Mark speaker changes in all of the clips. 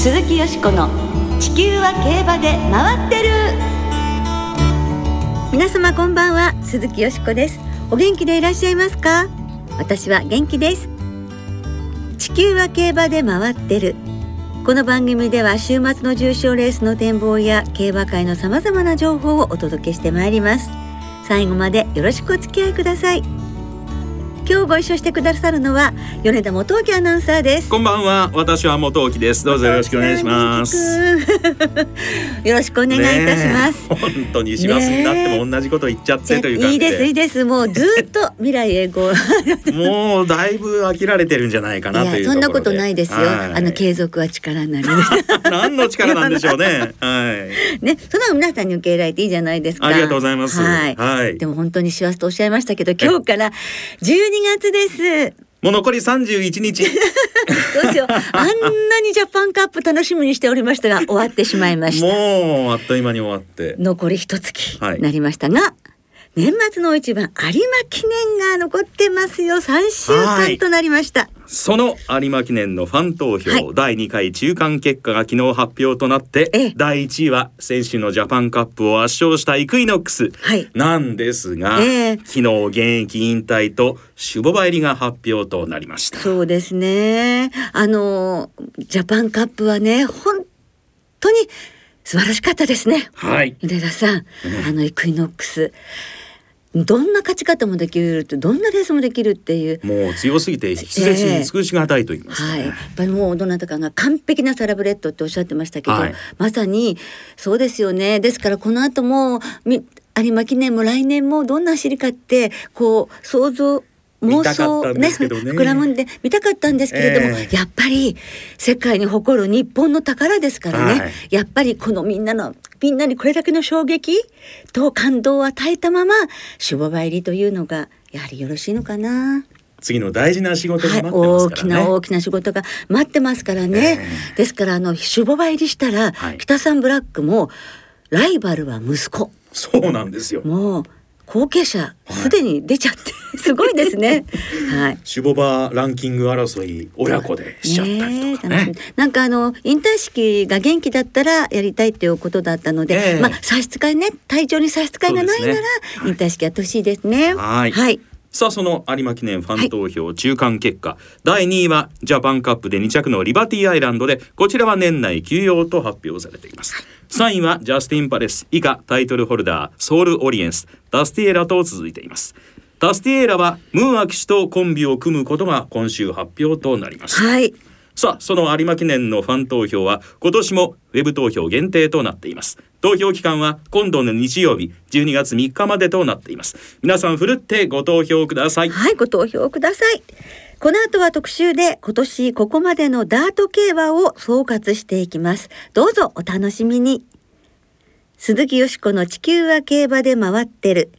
Speaker 1: 鈴木よしこの地球は競馬で回ってる。皆様こんばんは鈴木よしこです。お元気でいらっしゃいますか？私は元気です。地球は競馬で回ってる。この番組では週末の重賞レースの展望や競馬界のさまざまな情報をお届けしてまいります。最後までよろしくお付き合いください。今日ご一緒してくださるのは米田元樹アナウンサーです。
Speaker 2: こんばんは。私は元木です。どうぞよろしくお願いします。
Speaker 1: よろしくお願いいたします。
Speaker 2: 本当に師走になっても同じこと言っちゃってという
Speaker 1: いいですいいです。もうずっと未来永劫
Speaker 2: もうだいぶ飽きられてるんじゃないかなという
Speaker 1: そんなことないですよ、あの継続は力なり。
Speaker 2: 何の力なんでしょうね。は
Speaker 1: い。ねその皆さんに受け入れられていいじゃないですか。
Speaker 2: ありがとうございます。
Speaker 1: はい、はい、でも本当に師走とおっしゃいましたけど今日から12月です。
Speaker 2: もう残り三十一日。ど
Speaker 1: うしよう。あんなにジャパンカップ楽しみにしておりましたが、終わってしまいました。
Speaker 2: もうあっという間に終わって。
Speaker 1: 残り一月なりましたが、はい、年末の一番有馬記念が残ってますよ。三週間となりました。
Speaker 2: その有馬記念のファン投票、はい、第2回中間結果が昨日発表となって第1位は先週のジャパンカップを圧勝したイクイノックス。なんですが、はいえ。ー、昨日現役引退と守護入りが発表となりました。
Speaker 1: そうですね。あのジャパンカップはね本当に素晴らしかったですね。
Speaker 2: はい。
Speaker 1: 米田さん、あのイクイノックスどんな勝ち方もできるってどんなレースもできるっていう。
Speaker 2: もう強すぎて筆舌に尽くしがたいと言います、
Speaker 1: ね。えー、はい、やっぱりもうどなたかが完璧なサラブレッドっておっしゃってましたけど、はい、まさにそうですよね。ですからこの後も有馬記念も来年もどんな走りかってこう想像妄想ね膨らむんで見たかったんですけれども、えー、やっぱり世界に誇る日本の宝ですからね、はい、やっぱりこのみんなのみんなにこれだけの衝撃と感動を与えたまま守護参りというのがやはりよろしいのかな。
Speaker 2: 次の大事な仕事が、ねはい、
Speaker 1: 大きな大きな仕事が待ってますからね。えー、ですからあの守護参りしたら、はい、北さんブラックもライバルは息子。
Speaker 2: そうなんですよ。
Speaker 1: もう後継者すでに出ちゃって、はい、すごいですね。はい。
Speaker 2: シュボバランキング争い親子でしちゃったりとかね。ね
Speaker 1: なんかあの引退式が元気だったらやりたいっていうことだったので、えー、まあ差し支えね体調に差し支えがないなら、引退式やってほしいですね。
Speaker 2: はい。はいさあその有馬記念ファン投票中間結果、はい、第2位はジャパンカップで2着のリバティアイランドでこちらは年内休養と発表されています、3位はジャスティン・パレス。以下タイトルホルダーソウル・オリエンス。ダスティエラと続いています。ダスティエラはムーア騎士とコンビを組むことが今週発表となりました、
Speaker 1: はい。
Speaker 2: さあその有馬記念のファン投票は今年もウェブ投票限定となっています投票期間は今度の日曜日12月3日までとなっています。皆さんふるってご投票ください。
Speaker 1: はいご投票ください。この後は特集で今年ここまでのダート競馬を総括していきます。どうぞお楽しみに。鈴木よしこの地球は競馬で回ってる。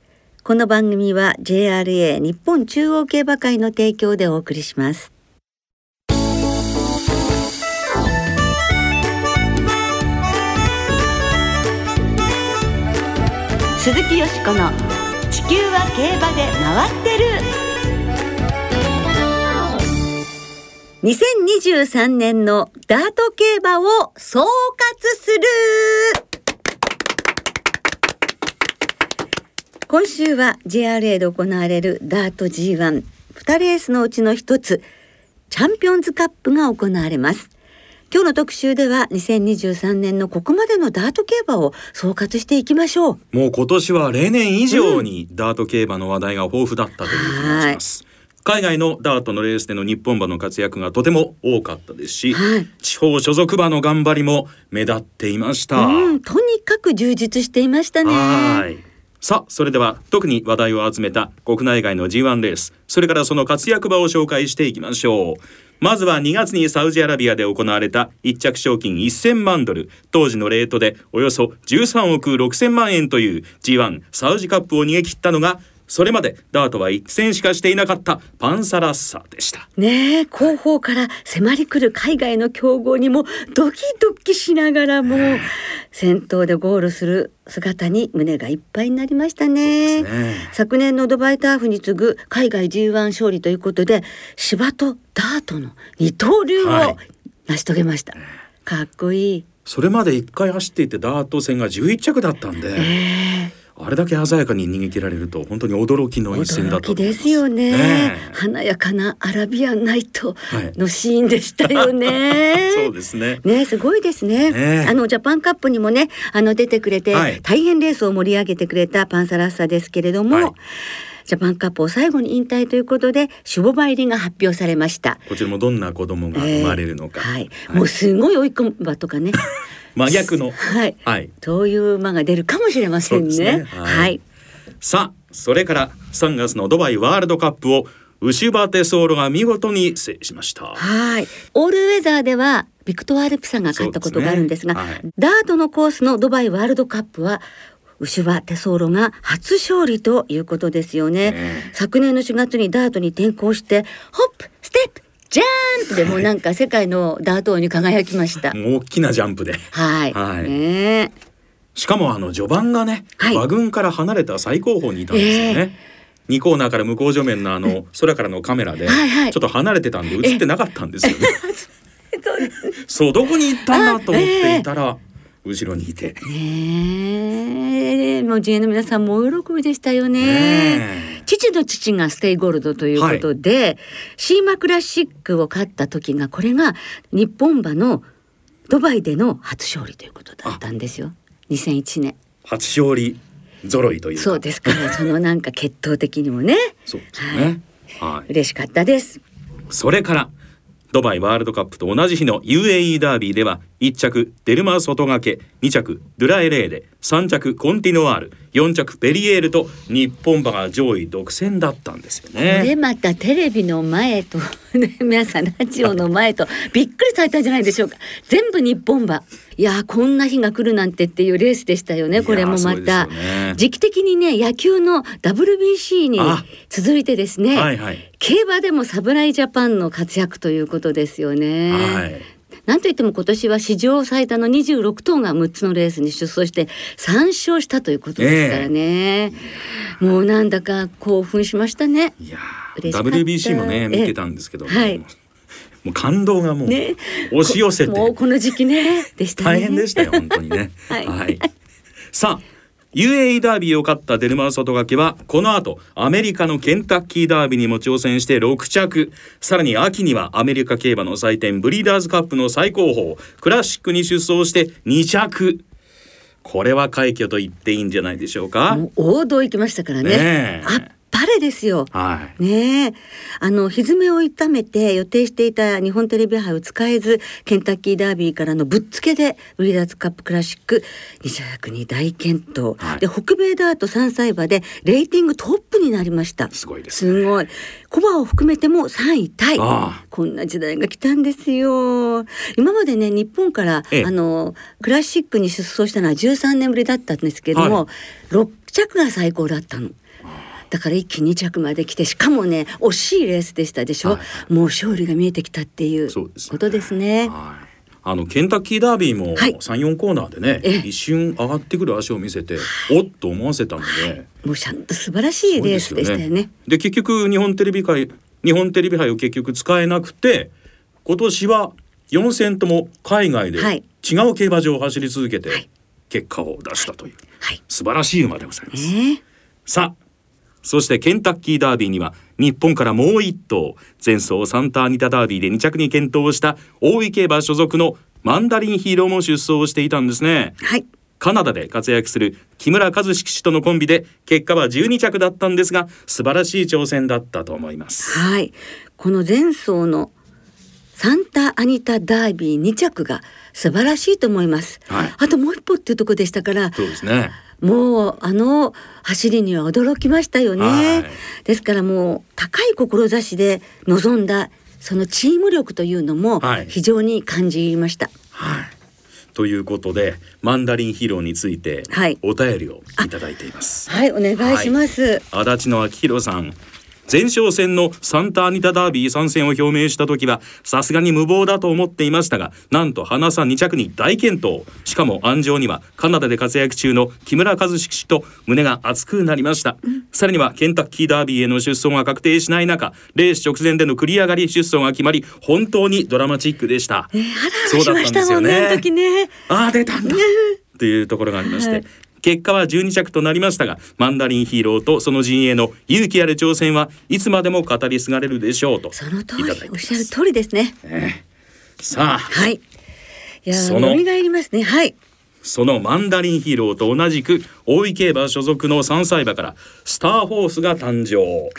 Speaker 1: この番組は JRA 日本中央競馬会の提供でお送りします。鈴木よしこの「地球は競馬で回ってる」2023年のダート競馬を総括する。今週は JRA で行われるダート G12 レースのうちの一つチャンピオンズカップが行われます。今日の特集では2023年のここまでのダート競馬を総括していきましょう。
Speaker 2: もう今年は例年以上にダート競馬の話題が豊富だったという気がします、海外のダートのレースでの日本馬の活躍がとても多かったですし、はい、地方所属馬の頑張りも目立っていました、
Speaker 1: うん、とにかく充実していましたね。
Speaker 2: はい。さあそれでは特に話題を集めた国内外の G1 レースそれからその活躍馬を紹介していきましょうまずは2月にサウジアラビアで行われた1着賞金1000万ドル。当時のレートでおよそ13億6000万円という G1 サウジカップを逃げ切ったのがそれまでダートは一戦しかしていなかったパンサラッサでした。
Speaker 1: ねえ後方から迫り来る海外の強豪にもドキドキしながらも先頭でゴールする姿に胸がいっぱいになりましたね、ね、昨年のドバイターフに次ぐ海外 G1 勝利ということで芝とダートの二刀流を成し遂げました、はいかっこいい。
Speaker 2: それまで1回走っていてダート戦が11着だったんで、
Speaker 1: えー
Speaker 2: あれだけ鮮やかに逃げ切られると本当に驚きの一戦だった
Speaker 1: ですよね。
Speaker 2: ねえ。
Speaker 1: 華やかなアラビアンナイト
Speaker 2: はい。
Speaker 1: のシーンでしたよね。
Speaker 2: そうですね。
Speaker 1: ねすごいですね。
Speaker 2: ねえ。
Speaker 1: あのジャパンカップにもねあの出てくれて、
Speaker 2: はい。
Speaker 1: 大変レースを盛り上げてくれたパンサラッサですけれども、
Speaker 2: はい。
Speaker 1: ジャパンカップを最後に引退ということで守護馬入りが発表されました。
Speaker 2: こちらもどんな子供が生まれるのか、
Speaker 1: はい、
Speaker 2: はい。
Speaker 1: もうすごい追い込む馬とかね。
Speaker 2: 真逆の
Speaker 1: はい。
Speaker 2: はい
Speaker 1: そういう馬が出るかもしれませんね。
Speaker 2: ねはい
Speaker 1: はい。
Speaker 2: さあそれから3月のドバイワールドカップを牛バテソーロが見事に制しました
Speaker 1: はい。オールウェザーではビクトワールプサンが勝ったことがあるんですが、
Speaker 2: そうですね
Speaker 1: ダートのコースのドバイワールドカップは牛場テソーロが初勝利ということですよね。
Speaker 2: ね
Speaker 1: 昨年の4月にダートに転向してホップステップジャンプでもうなんか世界のダート王に輝きました。
Speaker 2: 大きなジャンプで。
Speaker 1: はい。
Speaker 2: はい。
Speaker 1: ね。え
Speaker 2: しかもあの序盤がね、
Speaker 1: はい。
Speaker 2: 馬群から離れた最後方にいたんですよね、二コーナーから向こう正面のあの空からのカメラでちょっと離れてたんで映ってなかったんですよね。そうどこに行ったんだと思っていたら後ろにいて。
Speaker 1: ねえもう GA の皆さんも大喜びでしたよね。
Speaker 2: ね
Speaker 1: 父の父がステイゴールドということで、シーマクラシックを勝った時がこれが日本馬のドバイでの初勝利ということだったんですよ。2001年。
Speaker 2: 初勝利揃いというか
Speaker 1: そうですからそのなんか血統的にもね
Speaker 2: そうですよね。はい。
Speaker 1: 嬉しかったです。
Speaker 2: それからドバイワールドカップと同じ日の UAE ダービーでは1着デルマー外掛け2着ドゥラエレーデ3着コンティノワール4着ペリエールと日本馬が上位独占だったんですよね。で。
Speaker 1: またテレビの前と、皆さんラジオの前とびっくりされたんじゃないでしょうか全部日本馬いやーこんな日が来るなんてっていうレースでしたよねこれもまた、
Speaker 2: ね。
Speaker 1: 時期的にね野球の WBC に
Speaker 2: あ。
Speaker 1: 続いてですね、
Speaker 2: はいはい。
Speaker 1: 競馬でも侍ジャパンの活躍ということですよね。
Speaker 2: はい。
Speaker 1: なんといっても今年は史上最多の26頭が6つのレースに出走して3勝したということですからね。もうなんだか興奮しましたね。
Speaker 2: いや WBC もね
Speaker 1: ええ。
Speaker 2: 見てたんですけども、
Speaker 1: はい
Speaker 2: もう感動がもう
Speaker 1: ね
Speaker 2: 押し寄せて、
Speaker 1: もうこの時期ねでしたね。
Speaker 2: 大変でしたよ本当にね。
Speaker 1: はい
Speaker 2: さあ UAE ダービーを勝ったデルマー外掛けはこの後アメリカのケンタッキーダービーにも挑戦して6着さらに秋にはアメリカ競馬の祭典ブリーダーズカップの最高峰クラシックに出走して2着これは快挙と言っていいんじゃないでしょうか。
Speaker 1: 王道行きましたからね。
Speaker 2: ね
Speaker 1: ぱれですよ。
Speaker 2: はい。
Speaker 1: ねえ。あの蹄を痛めて予定していた日本テレビ杯を使えずケンタッキーダービーからのぶっつけでブリーダーズカップクラシック2着に大健闘、
Speaker 2: はい。
Speaker 1: で北米ダート3歳馬でレーティングトップになりました。
Speaker 2: すごいですね。
Speaker 1: すごい。コバを含めても3位タイ。こんな時代が来たんですよ。今までね日本から、
Speaker 2: ええ。
Speaker 1: あのクラシックに出走したのは13年ぶりだったんですけども、
Speaker 2: はい。
Speaker 1: 6着が最高だったの。だから一気に2着まで来てしかもね惜しいレースでしたでしょ、
Speaker 2: はい。
Speaker 1: もう勝利が見えてきたっていうことですね。
Speaker 2: はい。あのケンタッキーダービーも
Speaker 1: はい。
Speaker 2: 3、4コーナーでね、
Speaker 1: ええ。
Speaker 2: 一瞬上がってくる足を見せて、おっと思わせたので、
Speaker 1: もうちゃんと素晴らしいレースでしたよね。
Speaker 2: で結局日本テレビ界日本テレビ杯を結局使えなくて今年は4戦とも海外で
Speaker 1: はい。
Speaker 2: 違う競馬場を走り続けて
Speaker 1: はい。
Speaker 2: 結果を出したという。
Speaker 1: はい。
Speaker 2: 素晴らしい馬でございます。
Speaker 1: ね
Speaker 2: さあそしてケンタッキーダービーには日本からもう一頭前走サンタアニタダービーで2着に健闘した大井競馬所属のマンダリンヒーローも出走していたんですね。
Speaker 1: はい。
Speaker 2: カナダで活躍する木村和志騎手とのコンビで結果は12着だったんですが素晴らしい挑戦だったと思います。
Speaker 1: はい。この前走のサンタアニタダービー2着が素晴らしいと思います。
Speaker 2: はい
Speaker 1: あともう一歩っていうとこでしたから、
Speaker 2: そうですね。
Speaker 1: もうあの走りには驚きましたよね。
Speaker 2: はい
Speaker 1: ですからもう高い志で臨んだそのチーム力というのも
Speaker 2: はい
Speaker 1: 非常に感じました。
Speaker 2: はい。ということでマンダリンヒーローについて
Speaker 1: はい
Speaker 2: お便りをいただいています。
Speaker 1: はい、お願いします。
Speaker 2: 足立の明宏さん前哨戦のサンタアニタダービー参戦を表明した時はさすがに無謀だと思っていましたがなんと花さん2着に大健闘しかも安城にはカナダで活躍中の木村和志氏と胸が熱くなりました、うん、さらにはケンタッキーダービーへの出走が確定しない中レース直前での繰り上がり出走が決まり本当にドラマチックでした、
Speaker 1: えー、そうだったんですよね。ね。
Speaker 2: ああ出たんだ。というところがありまして、はい結果は12着となりましたがマンダリンヒーローとその陣営の勇気ある挑戦はいつまでも語り継がれるでしょうと
Speaker 1: その通りおっしゃる通りですね、
Speaker 2: えー、さあ
Speaker 1: はい。いやそのりますね。はい。
Speaker 2: そのマンダリンヒーローと同じく大井競馬所属の3歳馬からスターホースが誕生、はい、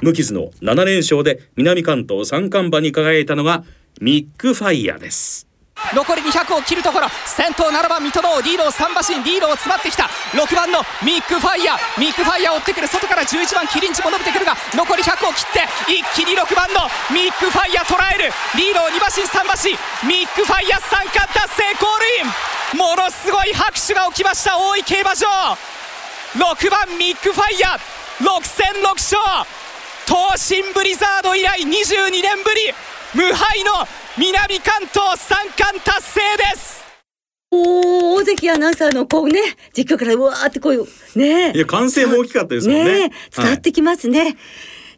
Speaker 2: 無傷の7連勝で南関東三冠馬に輝いたのがミックファイヤーです
Speaker 3: 残り200を切るところ。先頭7番ミトノオーリードを3馬身リードを詰まってきた。6番のミックファイヤー。ミックファイヤー追ってくる。外から11番キリンジも伸びてくるが残り100を切って一気に6番のミックファイヤー捉える。リードを2馬身3馬身。ミックファイヤー三冠達成ゴールイン。ものすごい拍手が起きました大井競馬場。6番ミックファイヤー。6戦6勝。東進ブリザード以来22年ぶり。無敗の南関東三冠達成です。
Speaker 1: お大関アナウンサーのこうね実況からうわーってこういうね。
Speaker 2: いや歓声も大きかったですもんね、
Speaker 1: ね、伝わってきますね、はい、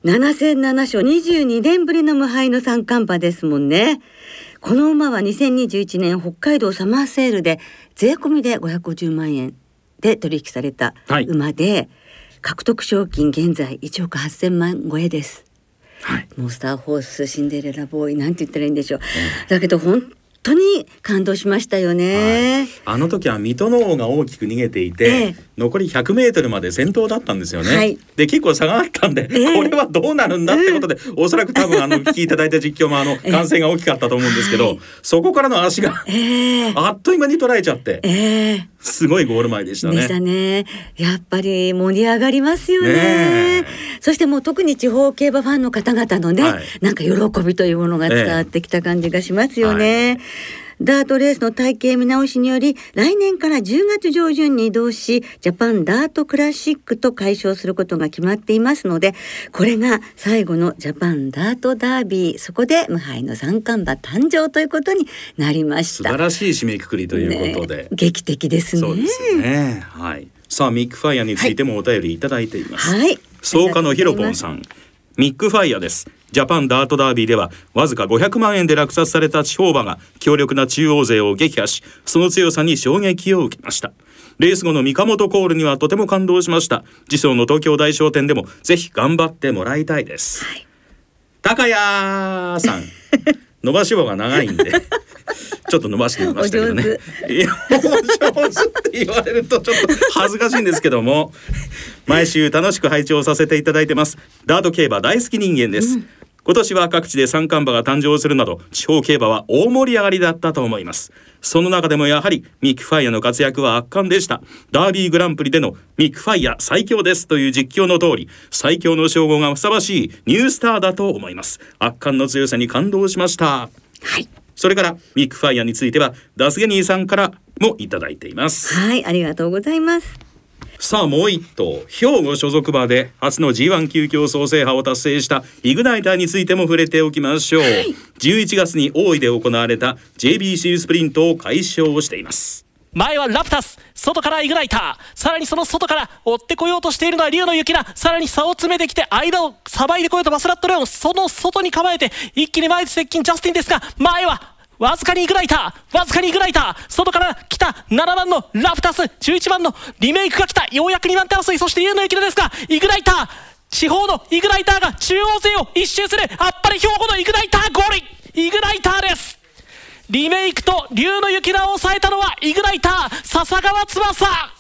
Speaker 1: 7戦7勝22年ぶりの無敗の三冠馬ですもんね。この馬は2021年北海道サマーセールで税込みで550万円で取引された馬で、はい、獲得賞金現在1億8000万超えですはい、モンスターホースシンデレラボーイなんて言ったらいいんでしょう、だけど本当に感動しましたよね、
Speaker 2: はい、あの時は水戸の王が大きく逃げていて、ええ、残り100メートルまで先頭だったんですよね、はい、で結構差があったんで、え、これはどうなるんだってことで、おそらく多分あの聞きいただいた実況もあの歓声が大きかったと思うんですけど、そこからの足があっという間に捉えちゃって、すごいゴール前でしたね。
Speaker 1: でしたね。やっぱり盛り上がりますよね。そしてもう特に地方競馬ファンの方々のね、はい、なんか喜びというものが伝わってきた感じがしますよね。はいダートレースの体系見直しにより来年から10月上旬に移動しジャパンダートクラシックと解消することが決まっていますのでこれが最後のジャパンダートダービーそこで無敗の三冠馬誕生ということになりました。
Speaker 2: 素晴らしい締めくくりということで、ね、
Speaker 1: 劇的ですね。
Speaker 2: そうですね。はい。さあミックファイアについてもお便りいただいています、
Speaker 1: はい、
Speaker 2: 草加のヒロポンさん。ミックファイアですジャパンダートダービーではわずか500万円で落札された地方馬が強力な中央勢を撃破しその強さに衝撃を受けました。レース後の三鴨コールにはとても感動しました。次走の東京大商店でもぜひ頑張ってもらいたいです、はい、高谷さん。伸ばし棒が長いんで。ちょっと伸ばしてみましたけどね。いや、上手って言われるとちょっと恥ずかしいんですけども、毎週楽しく拝聴させていただいてます。ダート競馬大好き人間です。うん今年は各地で三冠馬が誕生するなど地方競馬は大盛り上がりだったと思います。その中でもやはりミック・ファイアの活躍は圧巻でした。ダービーグランプリでのミック・ファイア最強ですという実況の通り最強の称号がふさわしいニュースターだと思います。圧巻の強さに感動しました。
Speaker 1: はい。
Speaker 2: それからミックファイアについてはダスゲニーさんからもいただいています。
Speaker 1: はいありがとうございます
Speaker 2: さあもう一頭兵庫所属馬で初の G1 級競争制覇を達成したイグナイターについても触れておきましょう、はい、11月に大井で行われた JBC スプリントを解消しています
Speaker 3: 前はラプタス外からイグナイター。さらにその外から追ってこようとしているのは竜の雪菜さらに差を詰めてきて間をさばいてこようとバスラットレオン。その外に構えて一気に前で接近。ジャスティンですが前はわずかにイグナイターわずかにイグナイター外から来た7番のラプタス11番のリメイクが来た。ようやく2番手争いそして優の雪菜ですがイグナイター地方のイグナイターが中央勢を一周する。あっぱれ兵庫のイグナイターゴールイグナイターです。リメイクと竜の雪菜を抑えたのはイグナイター笹川翼。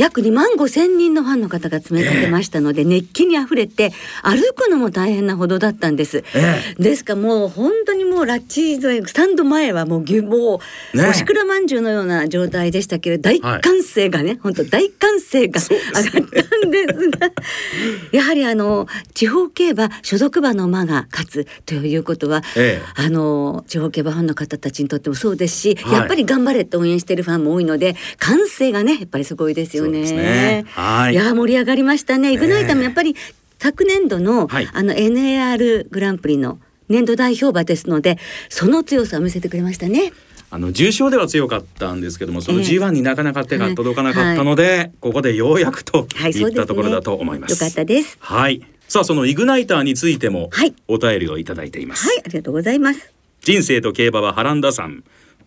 Speaker 1: 約2万5千人のファンの方が詰めかけましたので、えー、熱気にあふれて歩くのも大変なほどだったんです、えー、ですからもう本当にもうラッチースタンド前はもう牛もう、ね、おしくらまんじゅうのような状態でしたけれど大歓声がね、はい、本当大歓声が上がったんですが、ね、やはりあの地方競馬所属馬の馬が勝つということは、えー、あの地方競馬ファンの方たちにとってもそうですし、はい、やっぱり頑張れって応援してるファンも多いので歓声がねやっぱりすごいですよね。ね。
Speaker 2: はい。
Speaker 1: いや盛り上がりましたね。イグナイターもやっぱり昨年度の、
Speaker 2: はい
Speaker 1: あの NAR グランプリの年度代表馬ですのでその強さを見せてくれましたね。
Speaker 2: あの重賞では強かったんですけどもその
Speaker 1: ええ
Speaker 2: G1 になかなか手が届かなかったので、ここでようやくと
Speaker 1: はい、
Speaker 2: いったところだと思います。
Speaker 1: よかったです。
Speaker 2: はい。さあそのイグナイターについても
Speaker 1: はい
Speaker 2: お便りをいただいています。
Speaker 1: はい、ありがとうございます。
Speaker 2: 人生と競馬は波乱ださん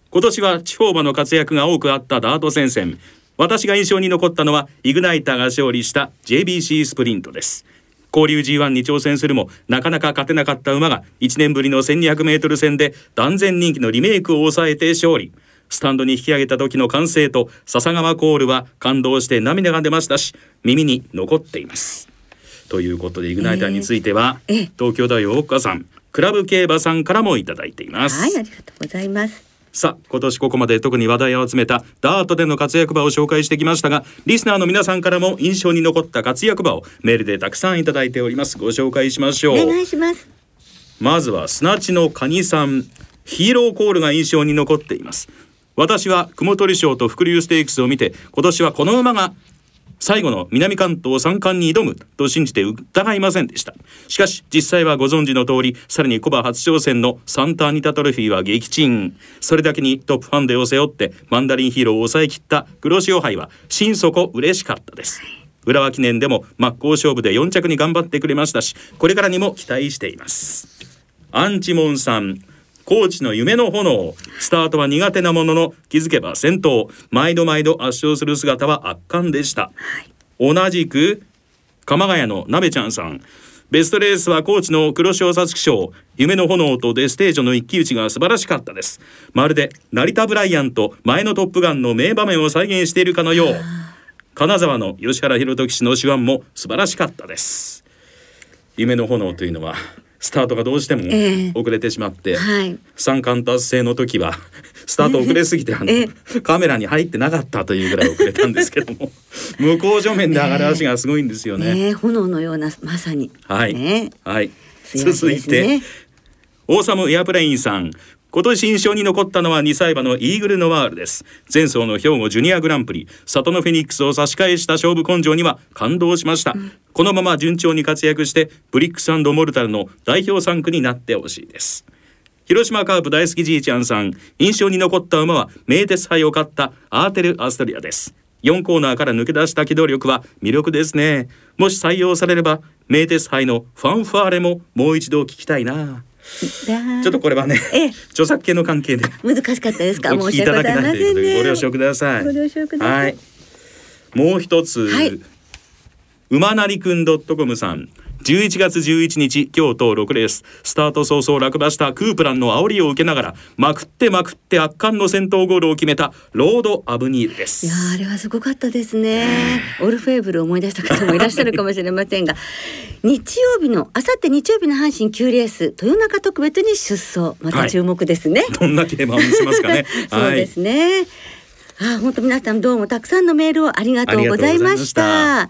Speaker 2: 今年は地方馬の活躍が多くあったダート戦線私が印象に残ったのはイグナイターが勝利した JBC スプリントです。交流 G1 に挑戦するもなかなか勝てなかった馬が1年ぶりの 1200m 戦で断然人気のリメイクを抑えて勝利。スタンドに引き上げた時の歓声と笹川コールは感動して涙が出ましたし耳に残っています。ということでイグナイターについては、
Speaker 1: ええ
Speaker 2: 東京大大岡さんクラブ競馬さんからもいただいています、
Speaker 1: はい、ありがとうございます。
Speaker 2: さあ今年ここまで特に話題を集めたダートでの活躍馬を紹介してきましたがリスナーの皆さんからも印象に残った活躍馬をメールでたくさんいただいております。ご紹介しましょう。
Speaker 1: お願いします。
Speaker 2: まずは砂地のカニさん。ヒーローコールが印象に残っています。私は雲取賞と伏流ステークスを見て今年はこの馬が最後の南関東三冠に挑むと信じて疑いませんでした。しかし実際はご存知の通りさらにコバ初挑戦のサンタアニタトロフィーは撃沈。それだけにトップファンデを背負ってマンダリンヒーローを抑え切った黒潮杯は心底嬉しかったです。浦和記念でも真っ向勝負で4着に頑張ってくれましたしこれからにも期待しています。アンチモンさん。コーチの夢の炎スタートは苦手なものの気づけば先頭毎度毎度圧勝する姿は圧巻でした、同じく鎌ヶ谷のなべちゃんさん。ベストレースはコーチの黒潮皐月賞夢の炎とデステージョの一騎打ちが素晴らしかったです。まるで成田ブライアンと前のトップガンの名場面を再現しているかのよう。金沢の吉原弘時氏の手腕も素晴らしかったです。夢の炎というのはスタートがどうしても
Speaker 1: ええ。
Speaker 2: 遅れてしまって、
Speaker 1: はい。
Speaker 2: 三冠達成の時は スタート遅れすぎてあの、
Speaker 1: え
Speaker 2: カメラに入ってなかったというぐらい遅れたんですけども向こう正面で上がる足がすごいんですよね。
Speaker 1: ねえ。炎のようなまさに。
Speaker 2: はい、
Speaker 1: ね。
Speaker 2: はい、続いてオーサムエアプレインさん今年印象に残ったのは2歳馬のイーグルノワールです。前走の兵庫ジュニアグランプリ。里のフェニックスを差し返した勝負根性には感動しました、このまま順調に活躍してブリックスモルタルの代表3区になってほしいです。広島カープ大好きじいちゃんさん。印象に残った馬は名鉄杯を勝ったアーテル・アストリアです。4コーナーから抜け出した機動力は魅力ですね。もし採用されれば名鉄杯のファンファーレももう一度聞きたいな。
Speaker 1: だ
Speaker 2: ちょっとこれはね
Speaker 1: ええ。
Speaker 2: 著作権の関係で。
Speaker 1: 難しかったですか？
Speaker 2: お聞
Speaker 1: 申し訳ご
Speaker 2: きいただけ
Speaker 1: ざいません
Speaker 2: ないということで
Speaker 1: ね。
Speaker 2: ご了承ください。
Speaker 1: ご了承ください。
Speaker 2: はい。もう一つ、
Speaker 1: はい。
Speaker 2: 馬なりくん .com さん。11月11日京都6レーススタート早々落馬したクープランの煽りを受けながらまくってまくって圧巻の先頭ゴールを決めたロード・アブニールです。
Speaker 1: いやーあれはすごかったですね。オルフェーブルを思い出した方もいらっしゃるかもしれませんが、日曜日のあさって日曜日の阪神9レース豊中特別に出走また注目ですね。
Speaker 2: どんな競馬を見せますかね？
Speaker 1: そうですね。あー本当皆さんどうもたくさんのメールをありがとうございました。
Speaker 2: あ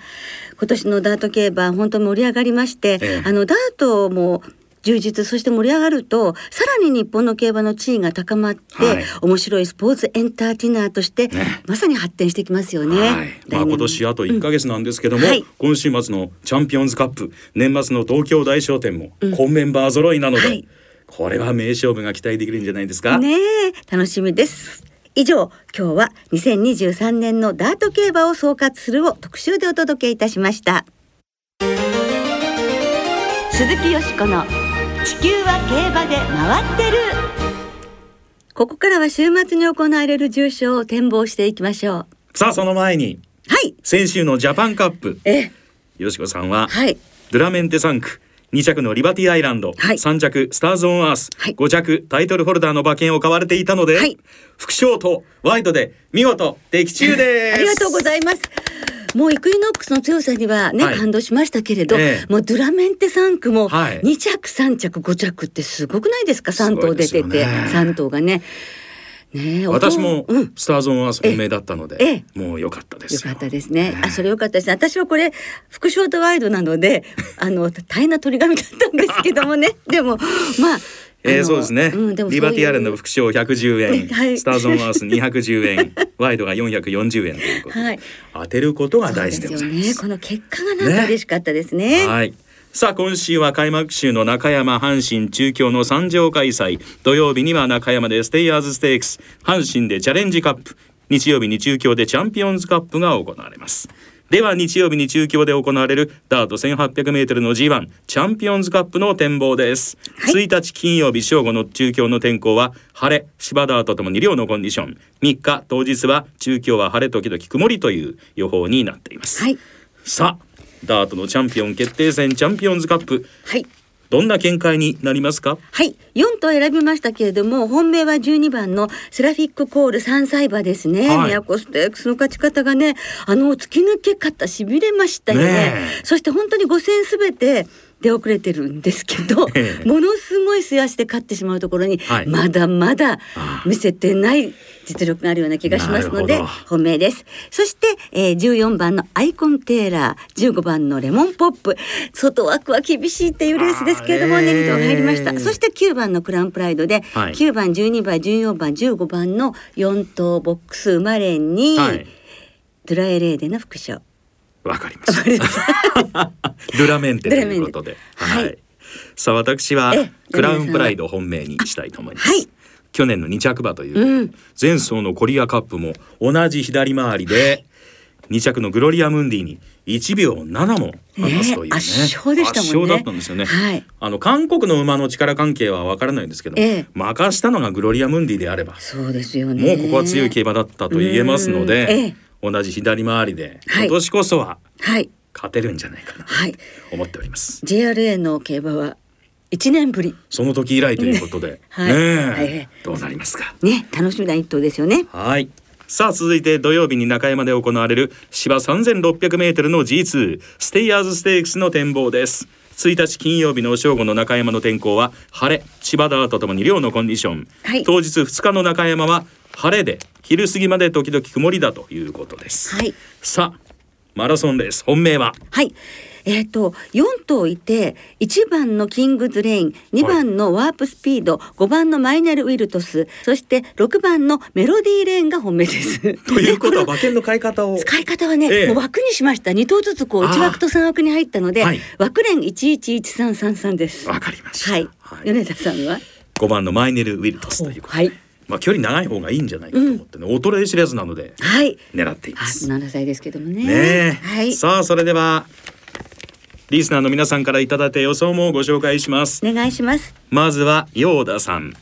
Speaker 1: 今年のダート競馬本当に盛り上がりまして、
Speaker 2: ええ
Speaker 1: あのダートも充実そして盛り上がるとさらに日本の競馬の地位が高まって、
Speaker 2: はい。
Speaker 1: 面白いスポーツエンターテイナーとして、
Speaker 2: ね。
Speaker 1: まさに発展してきますよね。
Speaker 2: はい。まあ、今年あと1ヶ月なんですけども、
Speaker 1: うん。はい。
Speaker 2: 今週末のチャンピオンズカップ年末の東京大賞典も今メンバー揃いなので、
Speaker 1: はい。
Speaker 2: これは名勝負が期待できるんじゃないですか？
Speaker 1: ねえ楽しみです。以上今日は2023年のダート競馬を総括するを特集でお届けいたしました。鈴木よしこの地球は競馬で回ってる。ここからは週末に行われる重賞を展望していきましょう。
Speaker 2: さあその前に
Speaker 1: はい。
Speaker 2: 先週のジャパンカップ。
Speaker 1: え
Speaker 2: よしこさんは、
Speaker 1: はい。
Speaker 2: ドゥラメンテ3区2着のリバティアイランド、
Speaker 1: はい。
Speaker 2: 3着スターズ・オン・アース、
Speaker 1: はい。
Speaker 2: 5着タイトルホルダーの馬券を買われていたので、
Speaker 1: はい。
Speaker 2: 副賞とワイドで見事的中です。
Speaker 1: ありがとうございます。もうイクイノックスの強さにはね、
Speaker 2: はい
Speaker 1: 感動しましたけれど、
Speaker 2: ええ
Speaker 1: もうドゥラメンテ3区も
Speaker 2: はい
Speaker 1: 2着3着5着ってすごくないですか？3頭出てて、
Speaker 2: ね
Speaker 1: 3頭がね。ねえ
Speaker 2: 私も
Speaker 1: うん
Speaker 2: スターズ・オン・アース本命だったので、
Speaker 1: ええ
Speaker 2: もう良かったですよ
Speaker 1: よかったですね。あ、それよかったですね。私はこれ、副賞とワイドなので、あの、大変な取り紙だったんですけどもね。でも、まあ。
Speaker 2: えー、そうですね、
Speaker 1: うん、で
Speaker 2: リバティアイランド副賞110円、
Speaker 1: はい。
Speaker 2: スターズ・オン・アース210円。ワイドが440円ということで、
Speaker 1: はい。
Speaker 2: 当てることが大事でございます
Speaker 1: ね。この結果がなんか嬉しかったですね。
Speaker 2: はい。さあ今週は開幕週の中山阪神中京の三条開催。土曜日には中山でステイヤーズステークス阪神でチャレンジカップ。日曜日に中京でチャンピオンズカップが行われますでは日曜日に中京で行われるダート 1800m の G1 チャンピオンズカップの展望です、
Speaker 1: はい。
Speaker 2: 1日金曜日正午の中京の天候は晴れ芝ダートともに両のコンディション。3日当日は中京は晴れ時々曇りという予報になっています、
Speaker 1: はい。
Speaker 2: さあダートのチャンピオン決定戦チャンピオンズカップ。
Speaker 1: はい
Speaker 2: どんな見解になりますか？
Speaker 1: はい。4頭選びましたけれども本命は12番のセラフィックコール3歳馬ですね、
Speaker 2: はい。
Speaker 1: ミヤコステークスの勝ち方がねあの突き抜け方しびれましたよね。
Speaker 2: ねえ。
Speaker 1: そして本当に5戦すべて出遅れてるんですけど
Speaker 2: ええ。
Speaker 1: ものすごい素足で勝ってしまうところに、
Speaker 2: はい。
Speaker 1: まだまだ見せてない実力があるような気がしますので本命です。そして、えー、14番のアイコンテーラー15番のレモンポップ。外枠は厳しいっていうレースですけれどもね2頭入りまし
Speaker 2: えー。
Speaker 1: たそして9番のクラウンプライドで、
Speaker 2: はい。
Speaker 1: 9番12番14番15番の4頭ボックス生まれに、
Speaker 2: はい。
Speaker 1: ドゥラエレーデの副賞
Speaker 2: わかりました。ドゥラメンテということで。はい。さあ私は
Speaker 1: ええ
Speaker 2: クラウンプライド本命にしたいと思います。
Speaker 1: は。い。
Speaker 2: 去年の2着馬という、
Speaker 1: うん。
Speaker 2: 前走のコリアカップも同じ左回りで2着のグロリアムンディに1秒7も離すというね、
Speaker 1: ええ圧勝でしたもんね。
Speaker 2: 圧勝だったんですよね、
Speaker 1: はい。
Speaker 2: あの韓国の馬の力関係はわからないんですけど、
Speaker 1: ええ。
Speaker 2: 任したのがグロリアムンディであれば
Speaker 1: そうですよね。
Speaker 2: もうここは強い競馬だったと言えますの
Speaker 1: うん。
Speaker 2: で、
Speaker 1: ええ
Speaker 2: 同じ左回りで
Speaker 1: はい。
Speaker 2: 今年こそは
Speaker 1: はい。
Speaker 2: 勝てるんじゃないかなと
Speaker 1: はい。
Speaker 2: 思っております。
Speaker 1: JRA の競馬は1年ぶり。
Speaker 2: その時以来ということで、
Speaker 1: はい。
Speaker 2: ねえ、
Speaker 1: はい。
Speaker 2: どうなりますか。
Speaker 1: ね楽しみな一頭ですよね。
Speaker 2: はい。さあ続いて土曜日に中山で行われる芝 3600m の G2 ステイヤーズステークスの展望です。1日金曜日の正午の中山の天候は晴れ芝ダートともに両のコンディション、
Speaker 1: はい。
Speaker 2: 当日2日の中山は晴れで昼過ぎまで時々曇りだということです、
Speaker 1: はい。
Speaker 2: さあマラソンレース本命は？
Speaker 1: はい。えっ、と4頭いて1番のキングズレイン2番のワープスピード、5番のマイネル・ウィルトスそして6番のメロディーレーンが本命です。
Speaker 2: ということは
Speaker 1: で
Speaker 2: 馬券の買い方を？
Speaker 1: 使い方はね、
Speaker 2: ええ。
Speaker 1: もう枠にしました。2頭ずつこう
Speaker 2: あー
Speaker 1: 1枠と3枠に入ったので、
Speaker 2: はい
Speaker 1: 枠連111333です。
Speaker 2: わかりました。
Speaker 1: はい、
Speaker 2: はい。
Speaker 1: 米田さんは
Speaker 2: ？5番のマイネル・ウィルトスということで、
Speaker 1: はい
Speaker 2: まあ距離長い方がいいんじゃないかと思ってね、衰え知らずなので
Speaker 1: はい。
Speaker 2: 狙っていま
Speaker 1: あ
Speaker 2: す。
Speaker 1: 7歳ですけどもね。
Speaker 2: ねえ、
Speaker 1: はい。
Speaker 2: さあそれではリスナーの皆さんからいただいた予想もご紹介します。
Speaker 1: お願いします。
Speaker 2: まずはヨーダさん。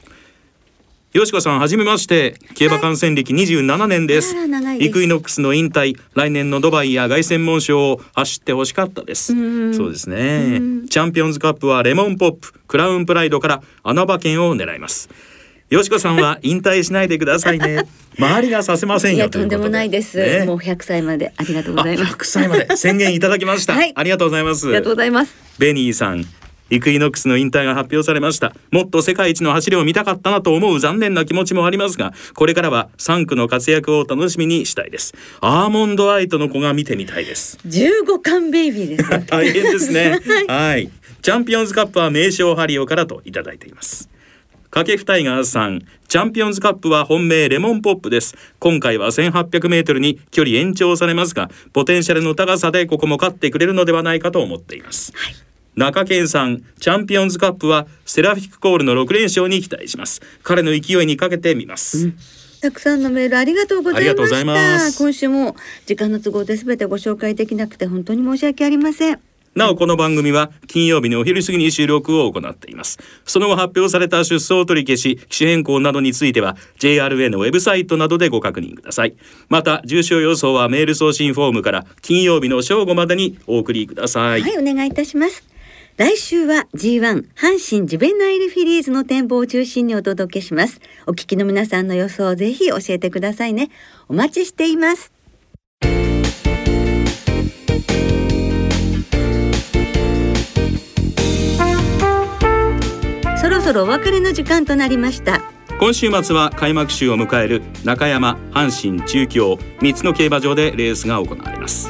Speaker 2: よしこさんはじめまして。競馬観戦歴27年です,、
Speaker 1: あら長いです。
Speaker 2: イクイノックスの引退。来年のドバイや凱旋門賞を走ってほしかったです。
Speaker 1: うん。
Speaker 2: そうですね。
Speaker 1: うん。
Speaker 2: チャンピオンズカップはレモンポップ。クラウンプライドから穴場券を狙いますよしこさんは引退しないでくださいね。周りがさせませんよ。
Speaker 1: いやとんでもないです。
Speaker 2: ね。
Speaker 1: もう100歳までありがとうございます。
Speaker 2: あ100歳まで。宣言いただきました、
Speaker 1: はい。
Speaker 2: ありがとうございます。
Speaker 1: ありがとうございます。
Speaker 2: ベニーさんイクイノックスの引退が発表されました。もっと世界一の走りを見たかったなと思う。残念な気持ちもありますがこれからは3区の活躍を楽しみにしたいです。アーモンドアイトの子が見てみたいです。
Speaker 1: 15巻ベイビーです。
Speaker 2: 大変ですね。はい。チャンピオンズカップは名称ハリオからといただいています掛布タイガーさんチャンピオンズカップは本命レモンポップです。今回は1800メートルに距離延長されますがポテンシャルの高さでここも勝ってくれるのではないかと思っています、中堅さんチャンピオンズカップはセラフィックコールの6連勝に期待します。彼の勢いにかけてみます、
Speaker 1: たくさんのメールありがとうございました。今週も時間の都合で全てご紹介できなくて本当に申し訳ありません。
Speaker 2: なおこの番組は金曜日のお昼過ぎに収録を行っていますその後発表された出走取り消し機種変更などについては JRA のウェブサイトなどでご確認くださいまた重症予想はメール送信フォームから金曜日の正午までにお送りください、
Speaker 1: はい、お願いいたします。来週は G1 阪神ジュベナイルフィリーズの展望を中心にお届けします。お聞きの皆さんの予想をぜひ教えてくださいね。お待ちしています。ろそろお別れの時間となりました。
Speaker 2: 今週末は開幕週を迎える中山阪神中京3つの競馬場でレースが行われます。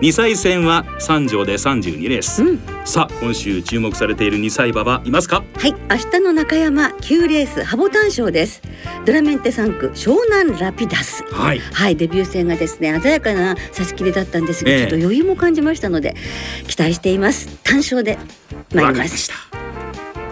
Speaker 2: 2歳戦は3条で32レース、
Speaker 1: うん。
Speaker 2: さあ今週注目されている2歳馬はいますか？
Speaker 1: はい明日の中山9レースハボタン賞です。ドラメンテ3区湘南ラピダス。
Speaker 2: はい。
Speaker 1: はいデビュー戦がですね鮮やかな差し切りだったんですが、
Speaker 2: ええ。
Speaker 1: ちょっと余裕も感じましたので期待しています。単勝で参
Speaker 2: わ
Speaker 1: りま
Speaker 2: した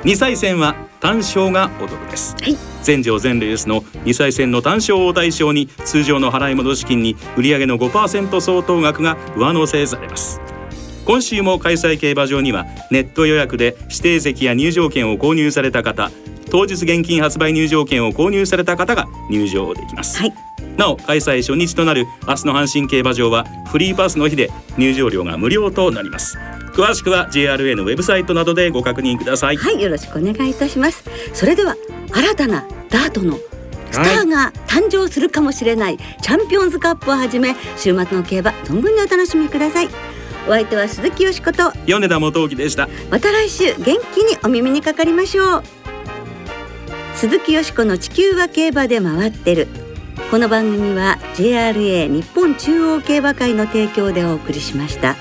Speaker 2: 2歳戦は単勝がお得です。
Speaker 1: はい。
Speaker 2: 全場全レースの2歳戦の単勝を対象に通常の払い戻し金に売上の5%相当額が上乗せされます。今週も開催競馬場にはネット予約で指定席や入場券を購入された方当日現金発売入場券を購入された方が入場できます、
Speaker 1: はい。
Speaker 2: なお開催初日となる明日の阪神競馬場はフリーパスの日で入場料が無料となります詳しくは JRA のウェブサイトなどでご確認ください。
Speaker 1: はいよろしくお願いいたします。それでは新たなダートのスターが誕生するかもしれないチャンピオンズカップをはじめ週末の競馬存分にお楽しみください。お相手は鈴木よしこと
Speaker 2: 米田元樹でした。
Speaker 1: また来週元気にお耳にかかりましょう。鈴木よしこの地球は競馬で回ってる。この番組は JRA 日本中央競馬会の提供でお送りしました。